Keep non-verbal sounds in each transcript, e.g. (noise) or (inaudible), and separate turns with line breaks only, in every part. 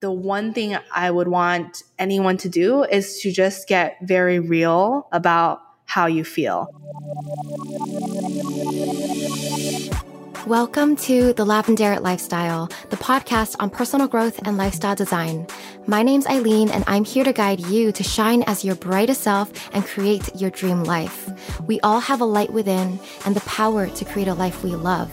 the one thing I would want anyone to do is to just get very real about how you feel.
Welcome to the Lavendaire Lifestyle, the podcast on personal growth and lifestyle design. My name's Eileen, and I'm here to guide you to shine as your brightest self and create your dream life. We all have a light within and the power to create a life we love.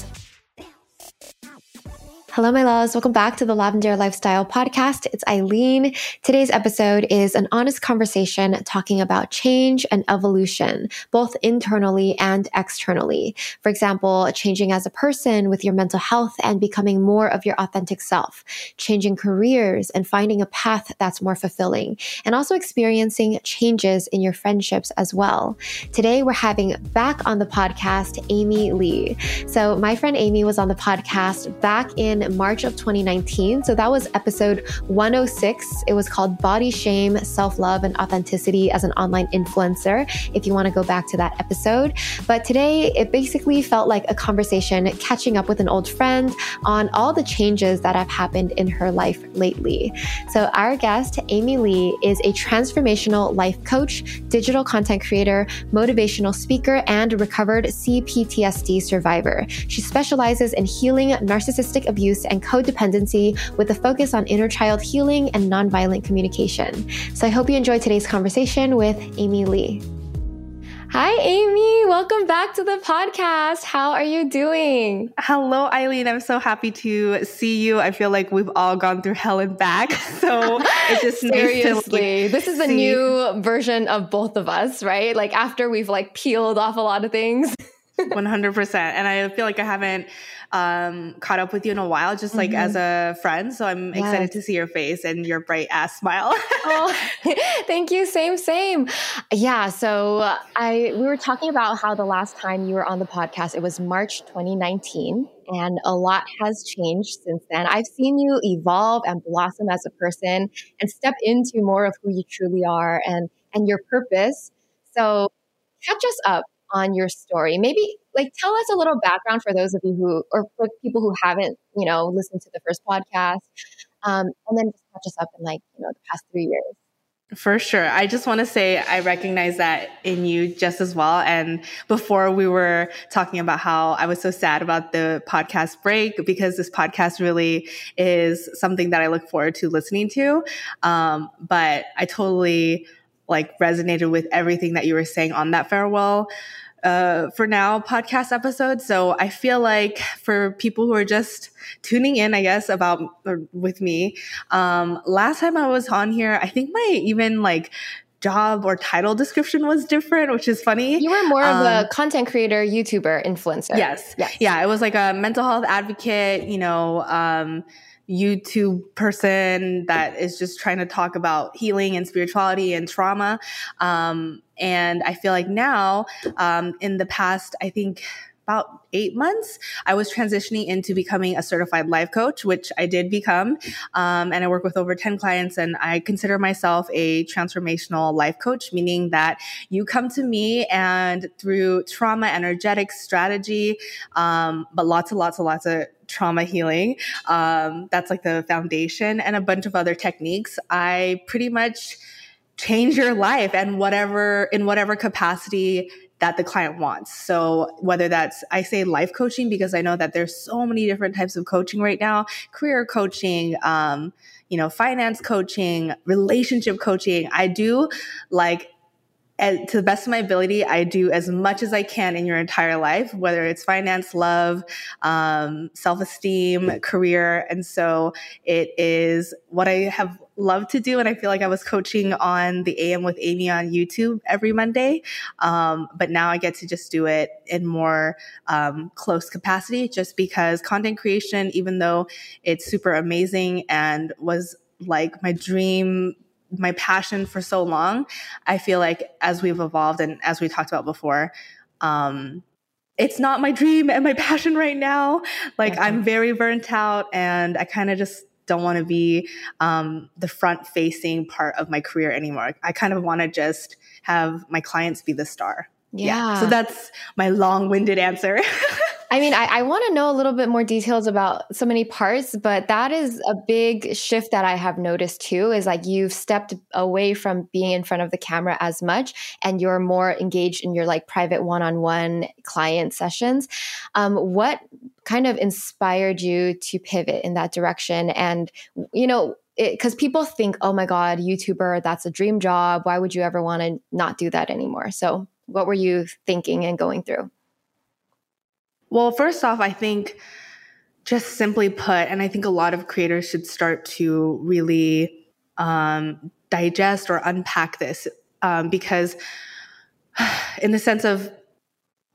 Hello, my loves. Welcome back to the Lavendaire Lifestyle Podcast. It's Eileen. Today's episode is an honest conversation talking about change and evolution, both internally and externally. For example, changing as a person with your mental health and becoming more of your authentic self, changing careers and finding a path that's more fulfilling, and also experiencing changes in your friendships as well. Today, we're having back on the podcast Amy Lee. So, my friend Amy was on the podcast back in March of 2019. So that was episode 106. It was called Body Shame, Self Love, and Authenticity as an Online Influencer, if you want to go back to that episode. But today, it basically felt like a conversation catching up with an old friend on all the changes that have happened in her life lately. So, our guest, Amy Lee, is a transformational life coach, digital content creator, motivational speaker, and recovered CPTSD survivor. She specializes in healing narcissistic abuse abuse and codependency with a focus on inner child healing and nonviolent communication. So I hope you enjoyed today's conversation with Amy Lee. Hi, Amy. Welcome back to the podcast. How are you doing?
Hello, Eileen. I'm so happy to see you. I feel like we've all gone through hell and back. (laughs) So it's just
seriously. Nice like, this is a new version of both of us, right? Like after we've like peeled off a lot of things. (laughs)
100%. And I feel like I haven't um, caught up with you in a while, just like mm-hmm. as a friend. So I'm yes. excited to see your face and your bright ass smile. (laughs)
oh, (laughs) thank you. Same, same. Yeah. So I we were talking about how the last time you were on the podcast, it was March 2019 and a lot has changed since then. I've seen you evolve and blossom as a person and step into more of who you truly are and and your purpose. So catch us up on your story. Maybe like tell us a little background for those of you who, or for people who haven't, you know, listened to the first podcast, um, and then just catch us up in like you know the past three years.
For sure. I just want to say I recognize that in you just as well. And before we were talking about how I was so sad about the podcast break because this podcast really is something that I look forward to listening to. Um, but I totally like resonated with everything that you were saying on that farewell uh, for now podcast episode. So I feel like for people who are just tuning in, I guess about with me, um, last time I was on here, I think my even like job or title description was different, which is funny.
You were more um, of a um, content creator, YouTuber, influencer.
Yes. yes. Yeah. It was like a mental health advocate, you know, um, YouTube person that is just trying to talk about healing and spirituality and trauma. Um, and I feel like now, um, in the past, I think about eight months, I was transitioning into becoming a certified life coach, which I did become. Um, and I work with over 10 clients, and I consider myself a transformational life coach, meaning that you come to me and through trauma, energetic strategy, um, but lots and lots and lots of trauma healing. Um, that's like the foundation and a bunch of other techniques. I pretty much change your life and whatever in whatever capacity that the client wants. So whether that's I say life coaching because I know that there's so many different types of coaching right now, career coaching, um, you know, finance coaching, relationship coaching. I do like and to the best of my ability, I do as much as I can in your entire life, whether it's finance, love, um, self esteem, career. And so it is what I have loved to do. And I feel like I was coaching on the AM with Amy on YouTube every Monday. Um, but now I get to just do it in more um, close capacity just because content creation, even though it's super amazing and was like my dream my passion for so long, I feel like as we've evolved and as we talked about before, um, it's not my dream and my (laughs) passion right now. Like I'm very burnt out and I kind of just don't want to be um, the front facing part of my career anymore. I kind of want to just have my clients be the star.
Yeah. yeah.
So that's my long winded answer. (laughs)
I mean, I, I want to know a little bit more details about so many parts, but that is a big shift that I have noticed too. Is like you've stepped away from being in front of the camera as much, and you're more engaged in your like private one-on-one client sessions. Um, what kind of inspired you to pivot in that direction? And you know, because people think, oh my God, YouTuber, that's a dream job. Why would you ever want to not do that anymore? So, what were you thinking and going through?
Well, first off, I think just simply put, and I think a lot of creators should start to really um, digest or unpack this um, because, (sighs) in the sense of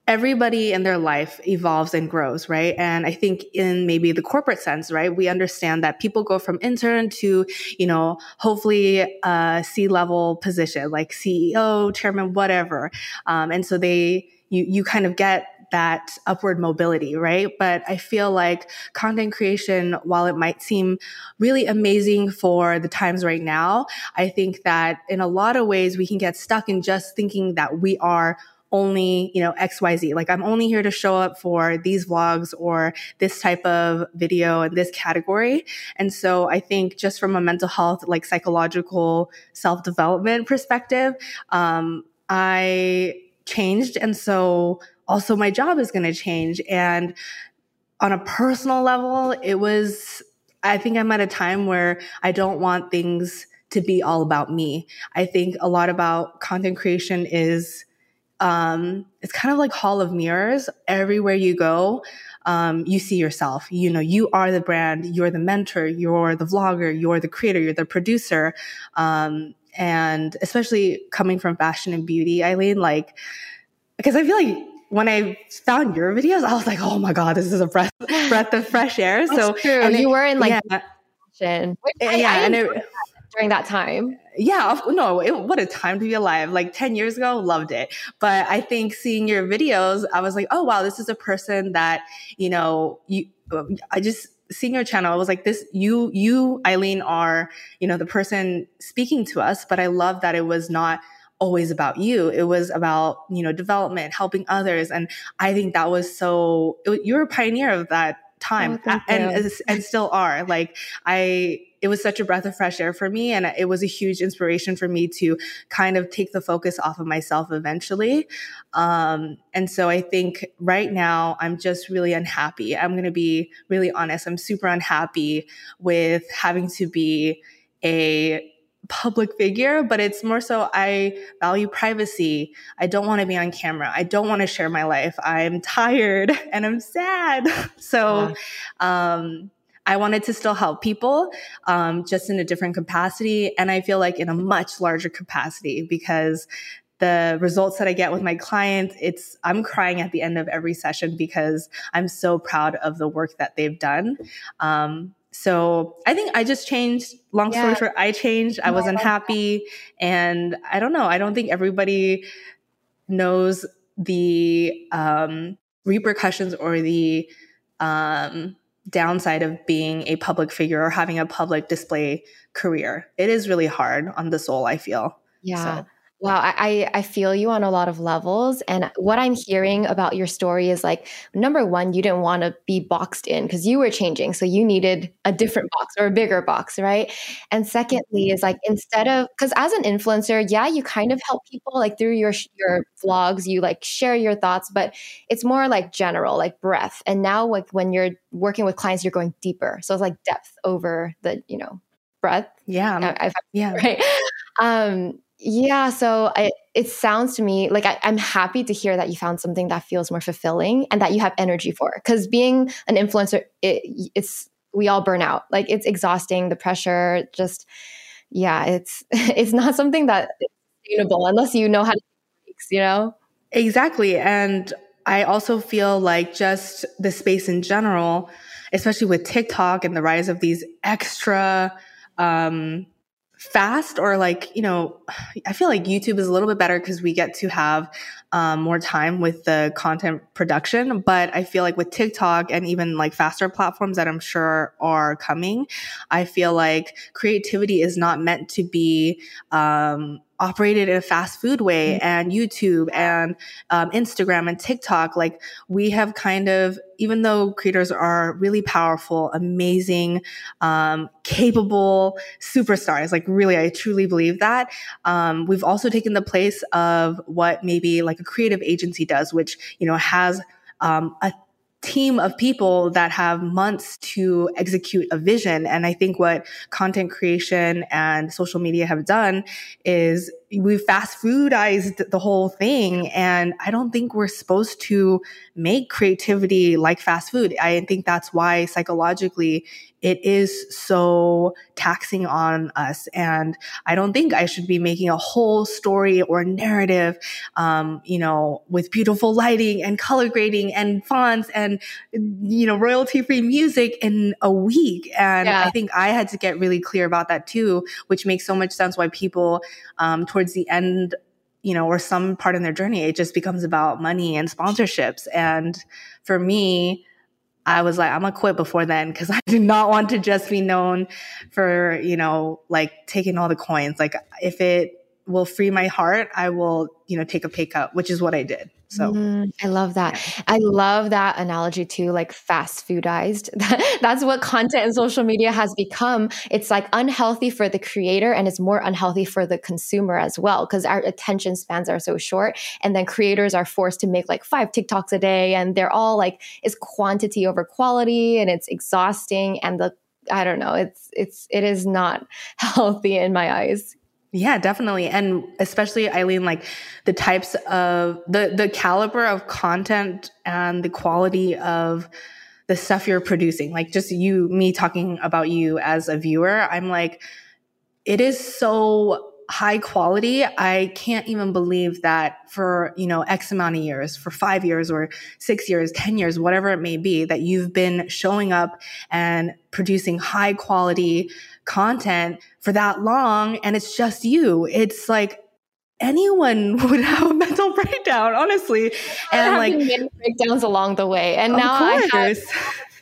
everybody in their life evolves and grows, right? And I think in maybe the corporate sense, right, we understand that people go from intern to, you know, hopefully a C level position like CEO, chairman, whatever. Um, and so they, you, you kind of get that upward mobility, right? But I feel like content creation, while it might seem really amazing for the times right now, I think that in a lot of ways we can get stuck in just thinking that we are only, you know, XYZ. Like I'm only here to show up for these vlogs or this type of video and this category. And so I think just from a mental health, like psychological self development perspective, um, I changed. And so also my job is going to change. And on a personal level, it was, I think I'm at a time where I don't want things to be all about me. I think a lot about content creation is, um, it's kind of like hall of mirrors. Everywhere you go, um, you see yourself. You know, you are the brand, you're the mentor, you're the vlogger, you're the creator, you're the producer. Um, and especially coming from fashion and beauty, Eileen, like, because I feel like when I found your videos, I was like, oh my God, this is a breath breath of fresh air. So
you it, were in like yeah, fashion.
yeah, I and it,
during that time.
Yeah, no, it, what a time to be alive. Like 10 years ago, loved it. But I think seeing your videos, I was like, oh wow, this is a person that, you know, you uh, I just seeing your channel, I was like, this, you, you, Eileen, are, you know, the person speaking to us. But I love that it was not always about you. It was about, you know, development, helping others. And I think that was so, you were a pioneer of that time oh, and, and still are. Like I, it was such a breath of fresh air for me. And it was a huge inspiration for me to kind of take the focus off of myself eventually. Um, and so I think right now I'm just really unhappy. I'm going to be really honest. I'm super unhappy with having to be a public figure, but it's more so I value privacy. I don't want to be on camera. I don't want to share my life. I'm tired (laughs) and I'm sad. (laughs) so, um, I wanted to still help people, um, just in a different capacity. And I feel like in a much larger capacity because the results that I get with my clients, it's, I'm crying at the end of every session because I'm so proud of the work that they've done. Um, so I think I just changed. Long story short, I changed. I wasn't happy. And I don't know. I don't think everybody knows the um, repercussions or the um, downside of being a public figure or having a public display career. It is really hard on the soul, I feel.
Yeah. So. Wow, I, I feel you on a lot of levels. And what I'm hearing about your story is like, number one, you didn't want to be boxed in because you were changing. So you needed a different box or a bigger box, right? And secondly, is like, instead of, because as an influencer, yeah, you kind of help people like through your, your vlogs, you like share your thoughts, but it's more like general, like breadth. And now, like when you're working with clients, you're going deeper. So it's like depth over the, you know, breadth.
Yeah.
I've, yeah. (laughs) Right. Um, yeah. So I, it sounds to me like I, am happy to hear that you found something that feels more fulfilling and that you have energy for. Because being an influencer, it, it's we all burn out. Like it's exhausting. The pressure, just yeah, it's (laughs) it's not something that is sustainable unless you know how to. You know.
Exactly, and I also feel like just the space in general, especially with TikTok and the rise of these extra. Um, fast or like you know i feel like youtube is a little bit better because we get to have um, more time with the content production. But i feel like with tiktok and even like faster platforms that i'm sure are coming i feel like creativity is not meant to be um, operated in a fast food way mm-hmm. and YouTube and um, Instagram and TikTok. Like we have kind of, even though creators are really powerful, amazing, um, capable superstars, like really, I truly believe that. Um, we've also taken the place of what maybe like a creative agency does, which, you know, has um, a team of people that have months to execute a vision. And I think what content creation and social media have done is we fast foodized the whole thing. And I don't think we're supposed to make creativity like fast food. I think that's why psychologically it is so taxing on us. And I don't think I should be making a whole story or narrative, um, you know, with beautiful lighting and color grading and fonts and, you know, royalty free music in a week. And yeah. I think I had to get really clear about that too, which makes so much sense why people, um, towards the end you know, or some part in their journey, it just becomes about money and sponsorships. And for me, I was like, I'm gonna quit before then because (laughs) I do not want to just be known for, you know, like taking all the coins. Like if it will free my heart, I will, you know, take a pay cut, which is what I did. So mm,
I love that. Yeah. I love that analogy too, like fast foodized. (laughs) That's what content and social media has become. It's like unhealthy for the creator and it's more unhealthy for the consumer as well because our attention spans are so short. And then creators are forced to make like five TikToks a day and they're all like, it's quantity over quality and it's exhausting. And the, I don't know, it's, it's, it is not (laughs) healthy in my eyes.
Yeah, definitely. And especially Eileen, like the types of the the caliber of content and the quality of the stuff you're producing. Like just you me talking about you as a viewer, I'm like it is so high quality. I can't even believe that for, you know, X amount of years, for five years or six years, 10 years, whatever it may be, that you've been showing up and producing high quality content for that long. And it's just you. It's like, anyone (laughs) would have a mental (laughs) breakdown, honestly.
And like breakdowns along the way. And now I have a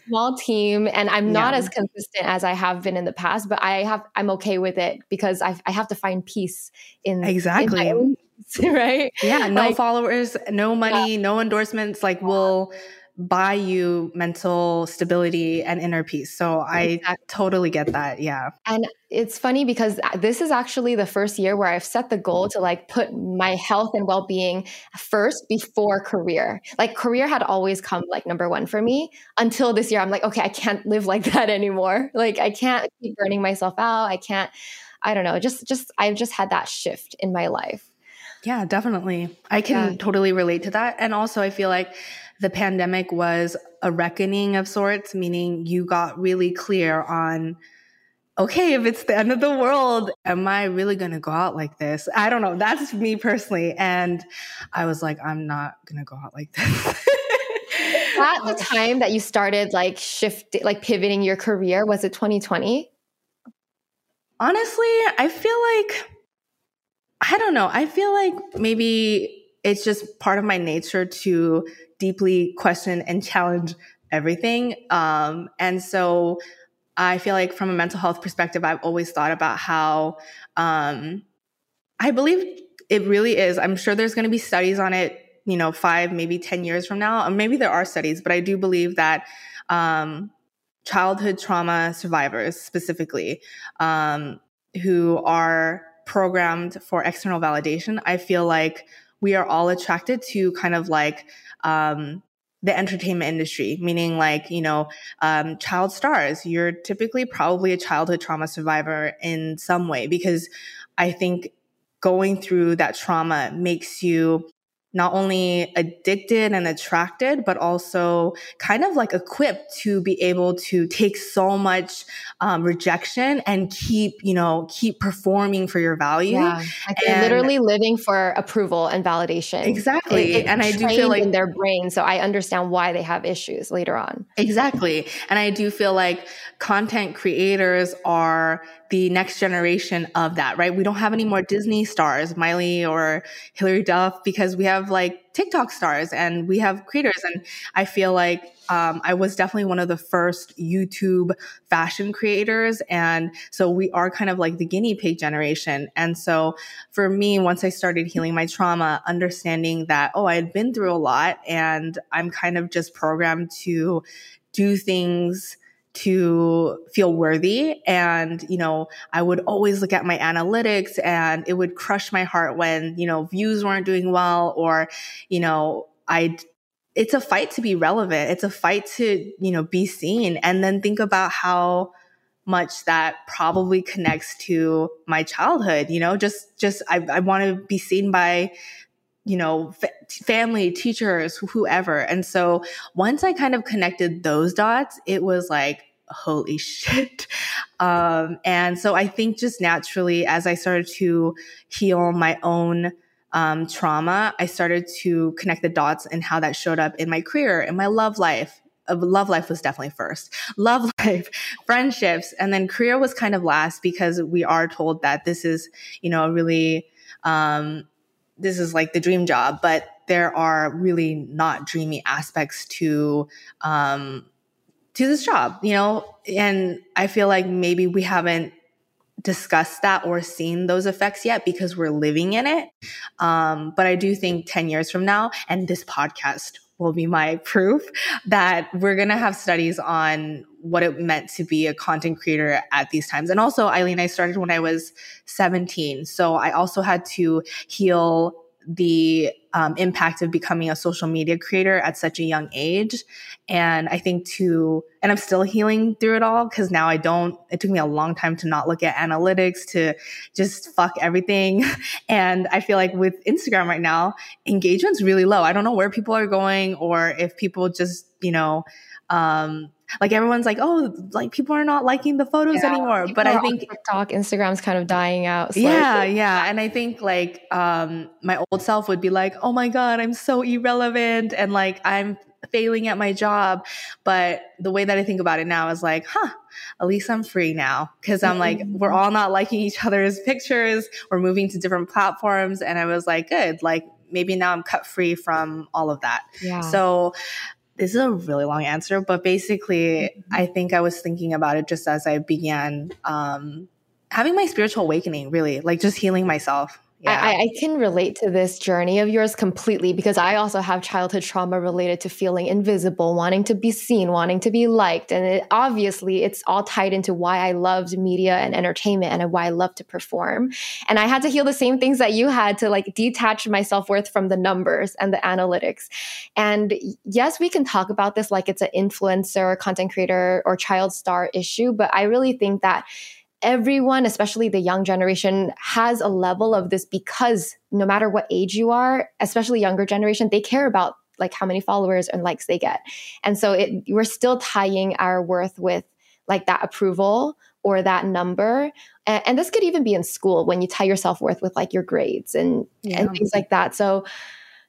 small team and I'm not yeah. as consistent as I have been in the past, but I have I'm okay with it because I I have to find peace in
exactly.
In (laughs) right?
Yeah, no like, followers, no money, yeah. no endorsements. Like we'll buy you mental stability and inner peace. So I totally get that. Yeah.
And it's funny because uh, this is actually the first year where I've set the goal to like put my health and well-being first before career. Like career had always come like number 1 for me until this year I'm like okay, I can't live like (laughs) that anymore. Like I can't keep burning myself out. I can't I don't know, just just I've just had that shift in my life.
Yeah, definitely. I can yeah. totally relate to that. And also I feel like the pandemic was a reckoning of sorts, meaning you got really clear on, okay, if it's the end of the world, am I really going to go out like this? I don't know. That's me personally. And I was like, I'm not going to go out like (laughs) this.
At the oh. time that you started like shifting, like pivoting your career, was it 2020?
Honestly, I feel like, I don't know. I feel like maybe it's just part of my nature to deeply question and challenge everything. Um, and so I feel like from a mental health perspective, I've always thought about how um, I believe it really is. I'm sure there's going to be studies on it, you know, five, maybe 10 years from now. Or maybe there are studies, but I do believe that um, childhood trauma survivors specifically um, who are programmed for external validation, I feel like we are all attracted to kind of like um, the entertainment industry, meaning like, you know, um, child stars. You're typically probably a childhood trauma survivor in some way because I think going through that trauma makes you not only addicted and attracted, but also kind of like equipped to be able to take so much um, rejection and keep, you know, keep performing for your value. Yeah,
like they're literally living for approval and validation.
Exactly. It, it and I do feel like
in their brain. So I understand why they have issues later on.
Exactly. And I do feel like content creators are the next generation of that, right? We don't have any more Disney stars, Miley or Hilary Duff, because we have like TikTok stars and we have creators. And I feel like um, I was definitely one of the first YouTube fashion creators. And so we are kind of like the guinea pig generation. And so for me, once I started healing my trauma, understanding that, oh, I had been through a lot and I'm kind of just programmed to do things to feel worthy. And, you know, I would always look at my analytics and it would crush my heart when, you know, views weren't doing well or, you know, I it's a fight to be relevant. It's a fight to, you know, be seen and then think about how much that probably connects to my childhood, you know, just just I, I want to be seen by you know, family, teachers, whoever. And so once I kind of connected those dots, it was like, holy (laughs) shit. Um, and so I think just naturally, as I started to heal my own um, trauma, I started to connect the dots and how that showed up in my career, in my love life. Uh, love life was definitely first. (laughs) Love life, friendships, and then career was kind of last because we are told that this is, you know, a really um, this is like the dream job, but there are really not dreamy aspects to um, to this job, you know. And I feel like maybe we haven't discussed that or seen those effects yet because we're living in it. Um, but I do think 10 years from now, and this podcast will be my (laughs) proof that we're going to have studies on what it meant to be a content creator at these times. And also, Eileen, I started when I was 17. So I also had to heal the um, impact of becoming a social media creator at such a young age. And I think to, and I'm still healing through it all because now I don't, it took me a long time to not look at analytics, to just fuck everything. (laughs) And I feel like with Instagram right now, engagement's really low. I don't know where people are going or if people just, you know, um, like everyone's like, oh, like people are not liking the photos yeah, anymore. But I think
TikTok, Instagram's kind of dying out.
Slightly. Yeah, yeah. And I think like um my old self would be like, oh my God, I'm so irrelevant and like I'm failing at my job. But the way that I think about it now is like, huh, at least I'm free now. Cause I'm like, mm-hmm. we're all not liking each other's pictures. We're moving to different platforms. And I was like, good, like maybe now I'm cut free from all of that. Yeah. So this is a really long answer, but basically, mm-hmm. I think I was thinking about it just as I began um, having my spiritual awakening, really, like just healing myself.
Yeah. I, I, can relate to this journey of yours completely because I also have childhood trauma related to feeling invisible, wanting to be seen, wanting to be liked. And it, obviously, it's all tied into why I loved media and entertainment and why I love to perform. And I had to heal the same things that you had to like detach my self worth from the numbers and the analytics. And yes, we can talk about this like it's an influencer, content creator, or child star issue, but I really think that everyone, especially the young generation, has a level of this because no matter what age you are, especially younger generation, they care about like how many followers and likes they get. And so it, we're still tying our worth with like that approval or that number. And, and this could even be in school when you tie your self worth with like your grades and, yeah. and things like that. So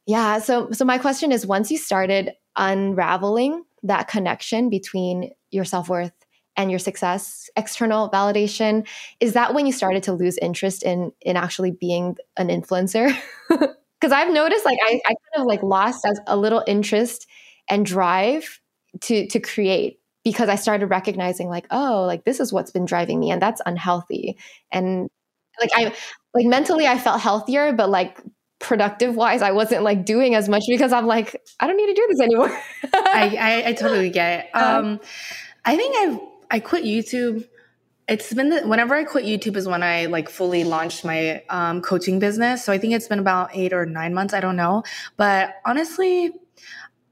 yeah. So so my question is once you started unraveling that connection between your self worth and your success external validation is that when you started to lose interest in in actually being an influencer? (laughs) Because i've noticed like I, I kind of like lost as a little interest and drive to to create because i started recognizing like oh like this is what's been driving me and that's unhealthy. And like i like mentally i felt healthier but like productive wise i wasn't like doing as much because i'm like i don't need to do this anymore.
I, I, I totally get it. (laughs) Um i think i've I quit YouTube. It's been the, whenever I quit YouTube is when I like fully launched my um, coaching business. So I think it's been about eight or nine months. I don't know, but honestly,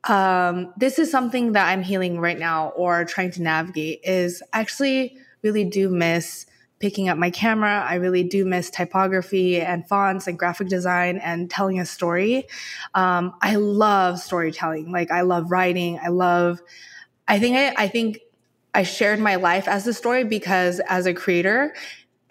um, this is something that I'm healing right now or trying to navigate. Is actually really do miss picking up my camera. I really do miss typography and fonts and graphic design and telling a story. Um, I love storytelling. Like I love writing. I love, I think I, I think I shared my life as a story because as a creator,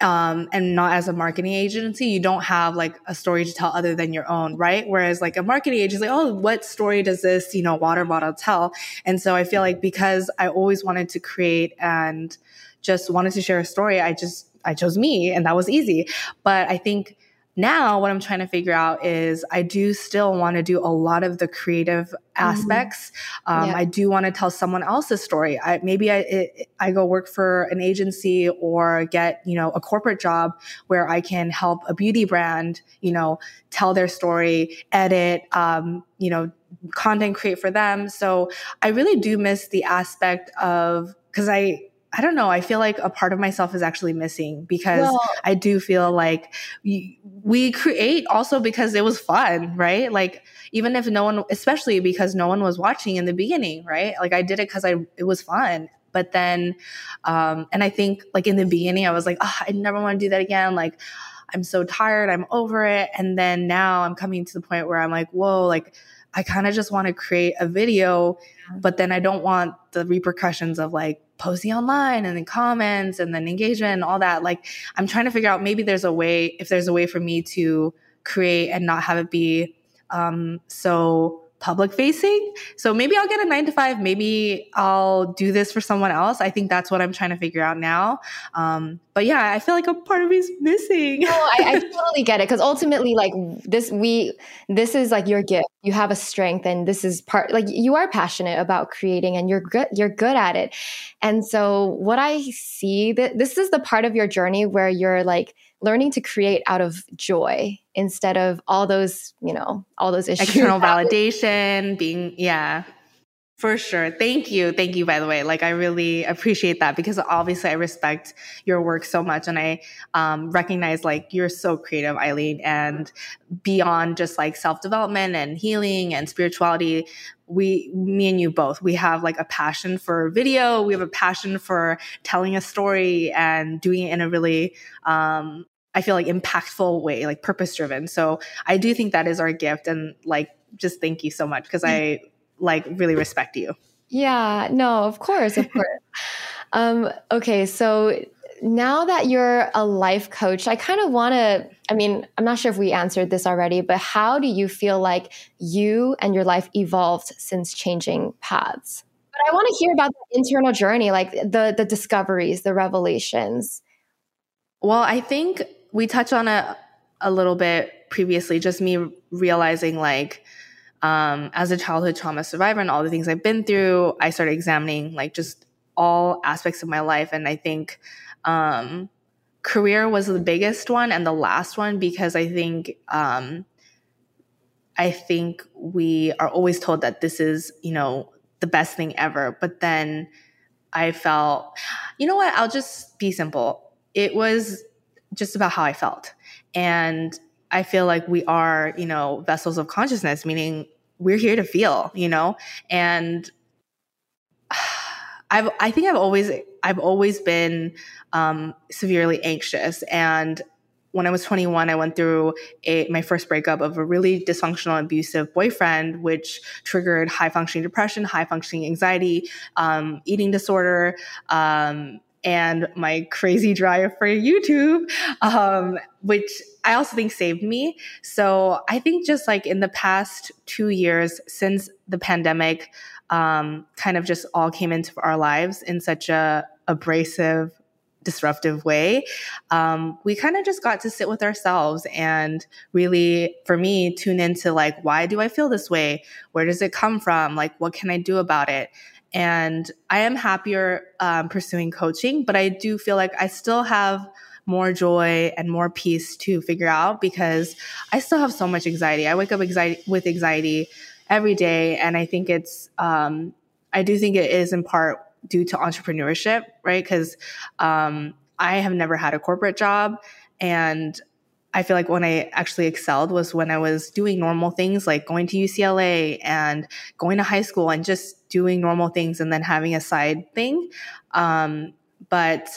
um, and not as a marketing agency, you don't have like a story to tell other than your own, right? Whereas like a marketing agency, oh, what story does this, you know, water bottle tell? And so I feel like because I always wanted to create and just wanted to share a story, I just, I chose me and that was easy. But I think now what i'm trying to figure out is i do still want to do a lot of the creative mm-hmm. aspects mm-hmm. um, yeah. i do want to tell someone else's story I, maybe I, it, I go work for an agency or get you know a corporate job where i can help a beauty brand you know tell their story edit um, you know content create for them so i really do miss the aspect of because i I don't know. I feel like a part of myself is actually missing because well, I do feel like we, we create also because it was fun, right? Like even if no one, especially because no one was watching in the beginning, right? Like I did it because I it was fun. But then, um, and I think like in the beginning, I was like, oh, I never want to do that again. Like I'm so tired. I'm over it. And then now I'm coming to the point where I'm like, whoa, like I kind of just want to create a video, but then I don't want the repercussions of like posting online and then comments and then engagement and all that. Like I'm trying to figure out maybe there's a way, if there's a way for me to create and not have it be um, so public facing. So maybe I'll get a nine to five. Maybe I'll do this for someone else. I think that's what I'm trying to figure out now. Um, but yeah, I feel like a part of me is missing.
no, I, I (laughs) totally get it because ultimately, like this, we this is like your gift. You have a strength, and this is part. Like you are passionate about creating, and you're good. You're good at it. And so, what I see that this is the part of your journey where you're like learning to create out of joy instead of all those, you know, all those issues.
External (laughs) validation, being, yeah. For sure. Thank you. Thank you, by the way. Like, I really appreciate that because obviously I respect your work so much. And I um, recognize like you're so creative, Eileen, and beyond just like self development and healing and spirituality. We, me and you both, we have like a passion for video. We have a passion for telling a story and doing it in a really um, I feel like impactful way, like purpose driven. So I do think that is our gift. And like, just thank you so much because I like really respect you.
Yeah, no, of course, of course. (laughs) um, okay, so now that you're a life coach, I kind of want to. I mean, I'm not sure if we answered this already, but how do you feel like you and your life evolved since changing paths? But I want to hear about the internal journey, like the the discoveries, the revelations.
Well, I think we touched on it a little bit previously, just me realizing like um, as a childhood trauma survivor and all the things I've been through, I started examining like just all aspects of my life. And I think um, career was the biggest one and the last one because I think um, I think we are always told that this is, you know, the best thing ever. But then I felt, you know what? I'll just be simple. It was just about how I felt. And I feel like we are, you know, vessels of consciousness, meaning we're here to feel, you know? And (sighs) I've, I think I've always, I've always been um, severely anxious. And when I was 21, I went through a, my first breakup of a really dysfunctional, abusive boyfriend, which triggered high functioning depression, high functioning anxiety, um, eating disorder, um, and my crazy drive for YouTube, um, which I also think saved me. So I think just like in the past two years since the pandemic, um, kind of just all came into our lives in such a abrasive, disruptive way, um, we kind of just got to sit with ourselves and really, for me, tune into like, why do I feel this way? Where does it come from? Like, what can I do about it? And I am happier um, pursuing coaching, but I do feel like I still have more joy and more peace to figure out because I still have so much anxiety. I wake up anxiety with anxiety every day, and I think it's um, I do think it is in part due to entrepreneurship, right? Because um, I have never had a corporate job, and I feel like when I actually excelled was when I was doing normal things like going to UCLA and going to high school and just doing normal things and then having a side thing. Um, but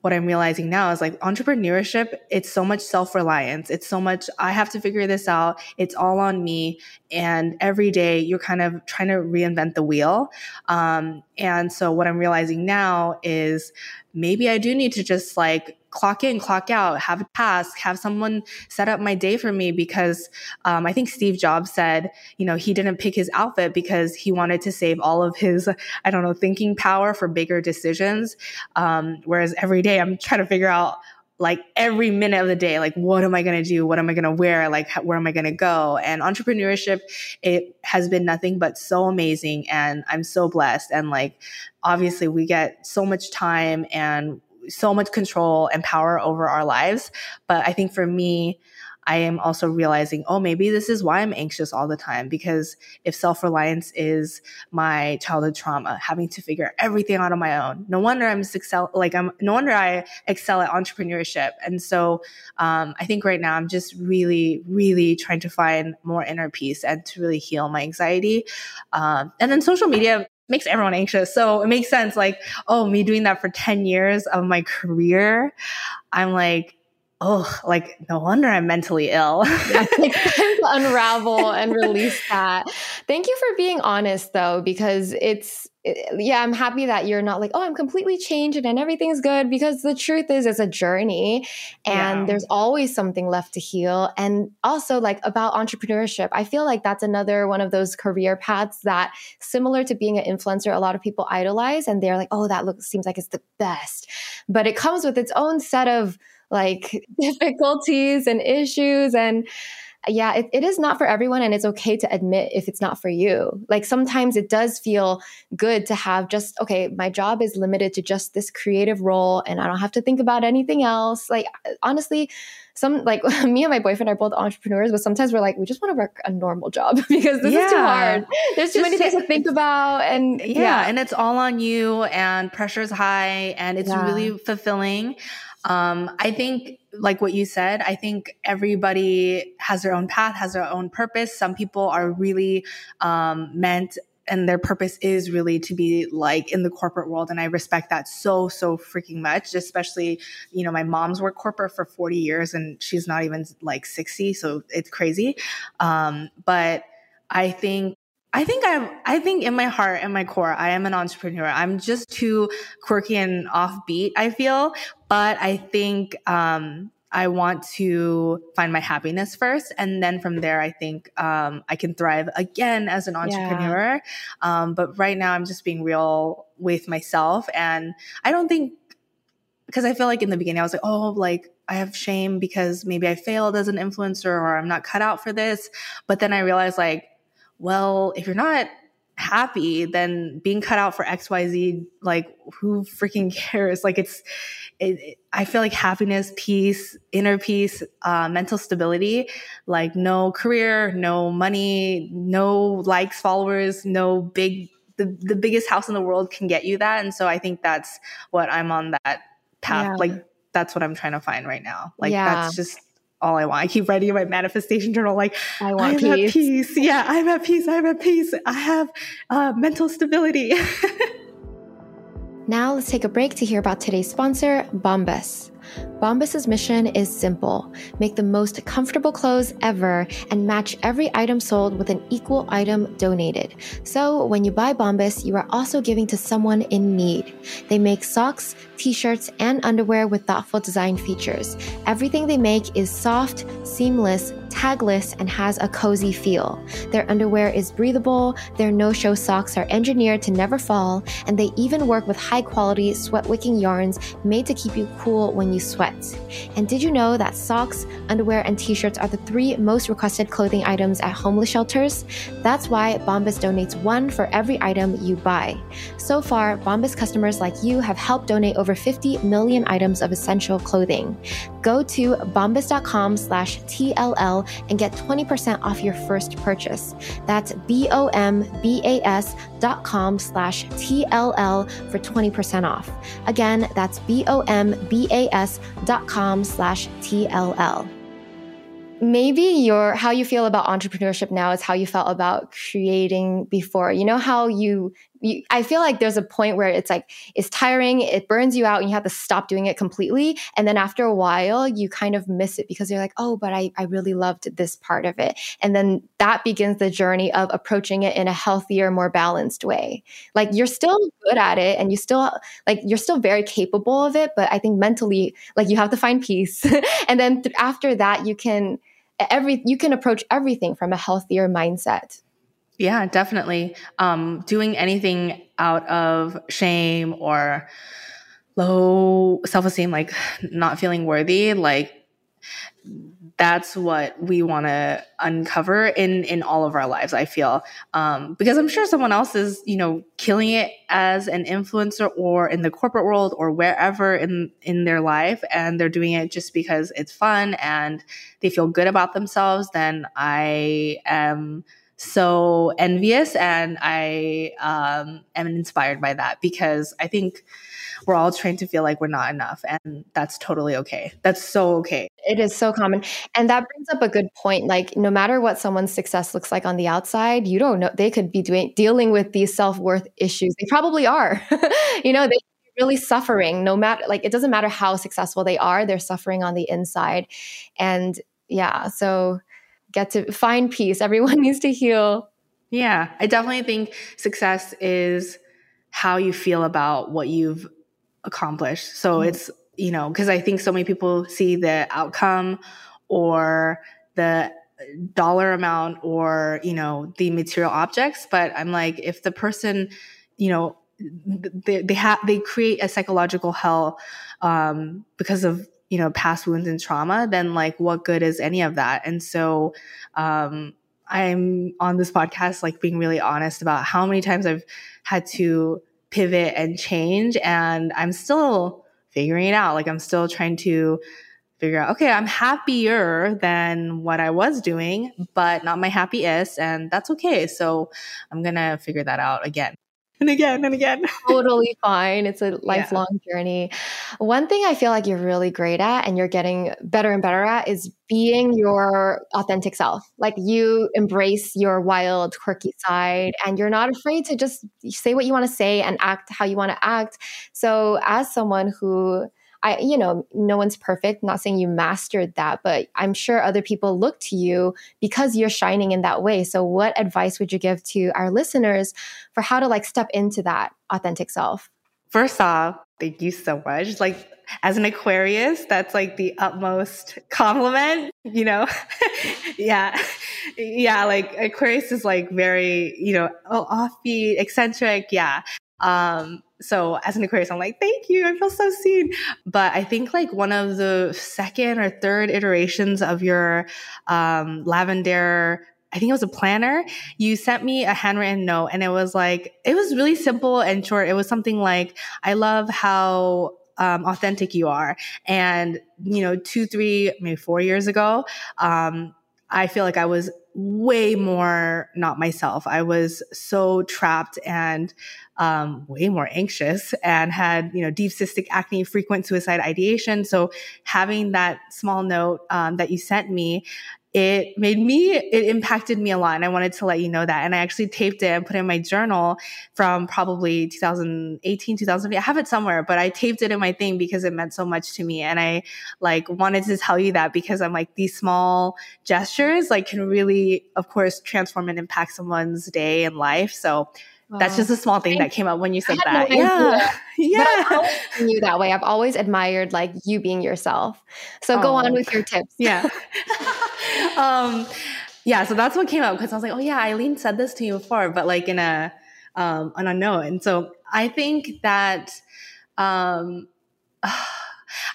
what I'm realizing now is like entrepreneurship, it's so much self reliance. It's so much, I have to figure this out. It's all on me. And every day you're kind of trying to reinvent the wheel. Um, and so what I'm realizing now is maybe I do need to just like clock in, clock out, have a task, have someone set up my day for me because um, I think Steve Jobs said, you know, he didn't pick his outfit because he wanted to save all of his, I don't know, thinking power for bigger decisions. Um, whereas every day I'm trying to figure out like every minute of the day like what am i going to do? What am i going to wear? Like where am i going to go? And entrepreneurship it has been nothing but so amazing and i'm so blessed. And like obviously we get so much time and so much control and power over our lives. But I think for me, I am also realizing, oh, maybe this is why I'm anxious all the time. Because if self reliance is my childhood trauma, having to figure everything out on my own, no wonder I'm excel. Like I'm, no wonder I excel at entrepreneurship. And so, um, I think right now I'm just really, really trying to find more inner peace and to really heal my anxiety. Um, and then social media makes everyone anxious. So it makes sense. Like, oh, me doing that for 10 years of my career, I'm like, oh, like no wonder I'm mentally ill. (laughs) (laughs)
unravel and release that. Thank you for being honest though, because it's yeah, I'm happy that you're not like, oh, I'm completely changed and everything's good because the truth is it's a journey and yeah. there's always something left to heal. And also like about entrepreneurship, I feel like that's another one of those career paths that similar to being an influencer, a lot of people idolize and they're like, oh, that looks seems like it's the best. But it comes with its own set of like (laughs) difficulties and issues and yeah, it, it is not for everyone, and it's okay to admit if it's not for you. Like sometimes it does feel good to have just, okay, my job is limited to just this creative role, and I don't have to think about anything else. Like, honestly, some like (laughs) me and my boyfriend are both entrepreneurs, but sometimes we're like, we just want to work a normal job (laughs) because this yeah. is too hard. There's too just many things to think about. And
yeah, yeah, and it's all on you, and pressure's high, and it's yeah. really fulfilling. Um, I think, like what you said, I think everybody has their own path, has their own purpose. Some people are really um, meant and their purpose is really to be like in the corporate world and i respect that so so freaking much especially you know my mom's worked corporate for 40 years and she's not even like 60 so it's crazy um, but i think I think I'm, I think in my heart and my core, I am an entrepreneur. I'm just too quirky and offbeat, I feel. But I think, um, I want to find my happiness first. And then from there, I think, um, I can thrive again as an entrepreneur. Yeah. Um, but right now I'm just being real with myself. And I don't think, because I feel like in the beginning, I was like, oh, like, I have shame because maybe I failed as an influencer or I'm not cut out for this. But then I realized like, well, if you're not happy, then being cut out for XYZ, like who freaking (laughs) cares? Like it's, it, it, I feel like happiness, peace, inner peace, uh, mental stability, like no career, no money, no likes, followers, no big, the, the biggest house in the world can get you that. And so I think that's what I'm on that path. Yeah. Like that's what I'm trying to find right now. Like yeah. that's just all I want. I keep writing in my manifestation journal, like, I want I'm peace. at peace. Yeah, I'm at peace. I'm at peace. I have uh, mental stability. (laughs)
now let's take a break to hear about today's sponsor, Bombas. Bombas' mission is simple make the most comfortable clothes ever and match every item sold with an equal item donated. So when you buy Bombas, you are also giving to someone in need. They make socks, t shirts, and underwear with thoughtful design features. Everything they make is soft, seamless, tagless, and has a cozy feel. Their underwear is breathable, their no show socks are engineered to never fall, and they even work with high quality, sweat wicking yarns made to keep you cool when you sweat. And did you know that socks, underwear, and t shirts are the three most requested clothing items at homeless shelters? That's why Bombas donates one for every item you buy. So far, Bombas customers like you have helped donate over 50 million items of essential clothing. Go to bombas.com slash TLL and get 20% off your first purchase. That's B-O-M-B-A-S dot com slash TLL for 20% off. Again, that's B-O-M-B-A-S dot com slash TLL. maybe your how you feel about entrepreneurship now is how you felt about creating before you know how you, you, i feel like there's a point where it's like it's tiring it burns you out and you have to stop doing it completely and then after a while you kind of miss it because you're like oh but i, I really loved this part of it. And then that begins the journey of approaching it in a healthier more balanced way. Like you're still good at it and you still like you're still very capable of it but i think mentally like you have to find peace. (laughs) And then th- after that you can every you can approach everything from a healthier mindset.
Yeah, definitely. Um, doing anything out of shame or low self esteem, like not feeling worthy, like that's what we want to uncover in in all of our lives i feel um, because i'm sure someone else is you know killing it as an influencer or in the corporate world or wherever in in their life and they're doing it just because it's fun and they feel good about themselves then i am so envious and i um, am inspired by that because i think we're all trained to feel like we're not enough. And that's totally okay. That's so okay.
It is so common. And that brings up a good point. Like, no matter what someone's success looks like on the outside, you don't know. They could be doing dealing with these self worth issues. They probably are. (laughs) you know, they really suffering no matter like it doesn't matter how successful they are they're suffering on the inside and yeah so get to find peace everyone (laughs) needs to heal
yeah i definitely think success is how you feel about what you've accomplished. So mm-hmm. it's, you know, because I think so many people see the outcome or the dollar amount or, you know, the material objects. But I'm like, if the person, you know, they, they have, they create a psychological hell um, because of, you know, past wounds and trauma, then like what good is any of that? And so, um, I'm on this podcast, like being really honest about how many times I've had to pivot and change. And I'm still figuring it out. Like I'm still trying to figure out, okay, I'm happier than what I was doing, but not my happiest. And that's okay. So I'm to figure that out again and again and again. (laughs)
totally fine. It's a lifelong yeah. journey. One thing I feel like you're really great at and you're getting better and better at is being your authentic self. Like you embrace your wild, quirky side and you're not afraid to just say what you want to say and act how you want to act. So, as someone who I, you know, no one's perfect. not saying you mastered that, but I'm sure other people look to you because you're shining in that way. So, what advice would you give to our listeners for how to like step into that authentic self?
First off, thank you so much. Like, as an Aquarius, that's like the utmost compliment, you know? (laughs) yeah. Yeah. Like, Aquarius is like very, you know, oh, offbeat, eccentric. Yeah. Um, so as an Aquarius, I'm like, thank you. I feel so seen. But I think like one of the second or third iterations of your um, Lavendaire I think it was a planner. You sent me a handwritten note and it was like, it was really simple and short. It was something like, I love how um, authentic you are. And, you know, two, three, maybe four years ago, um, I feel like I was way more not myself. I was so trapped and um, way more anxious and had you know deep cystic acne, frequent suicide ideation. So having that small note um, that you sent me, it made me, it impacted me a lot. And I wanted to let you know that. And I actually taped it and put it in my journal from probably 2018, 2008. I have it somewhere, but I taped it in my thing because it meant so much to me. And I like wanted to tell you that because I'm like, these small gestures like can really, of course, transform and impact someone's day and life. So that's just a small thing that came up when you said that. No yeah.
yeah. But (laughs) I've you that way. I've always admired like you being yourself. So oh. go on oh. with your tips.
Yeah. (laughs) um, yeah. So that's what came up because I was like, oh yeah, Aileen said this to you before, but like in a, um, an unknown. And so I think that, um, (sighs)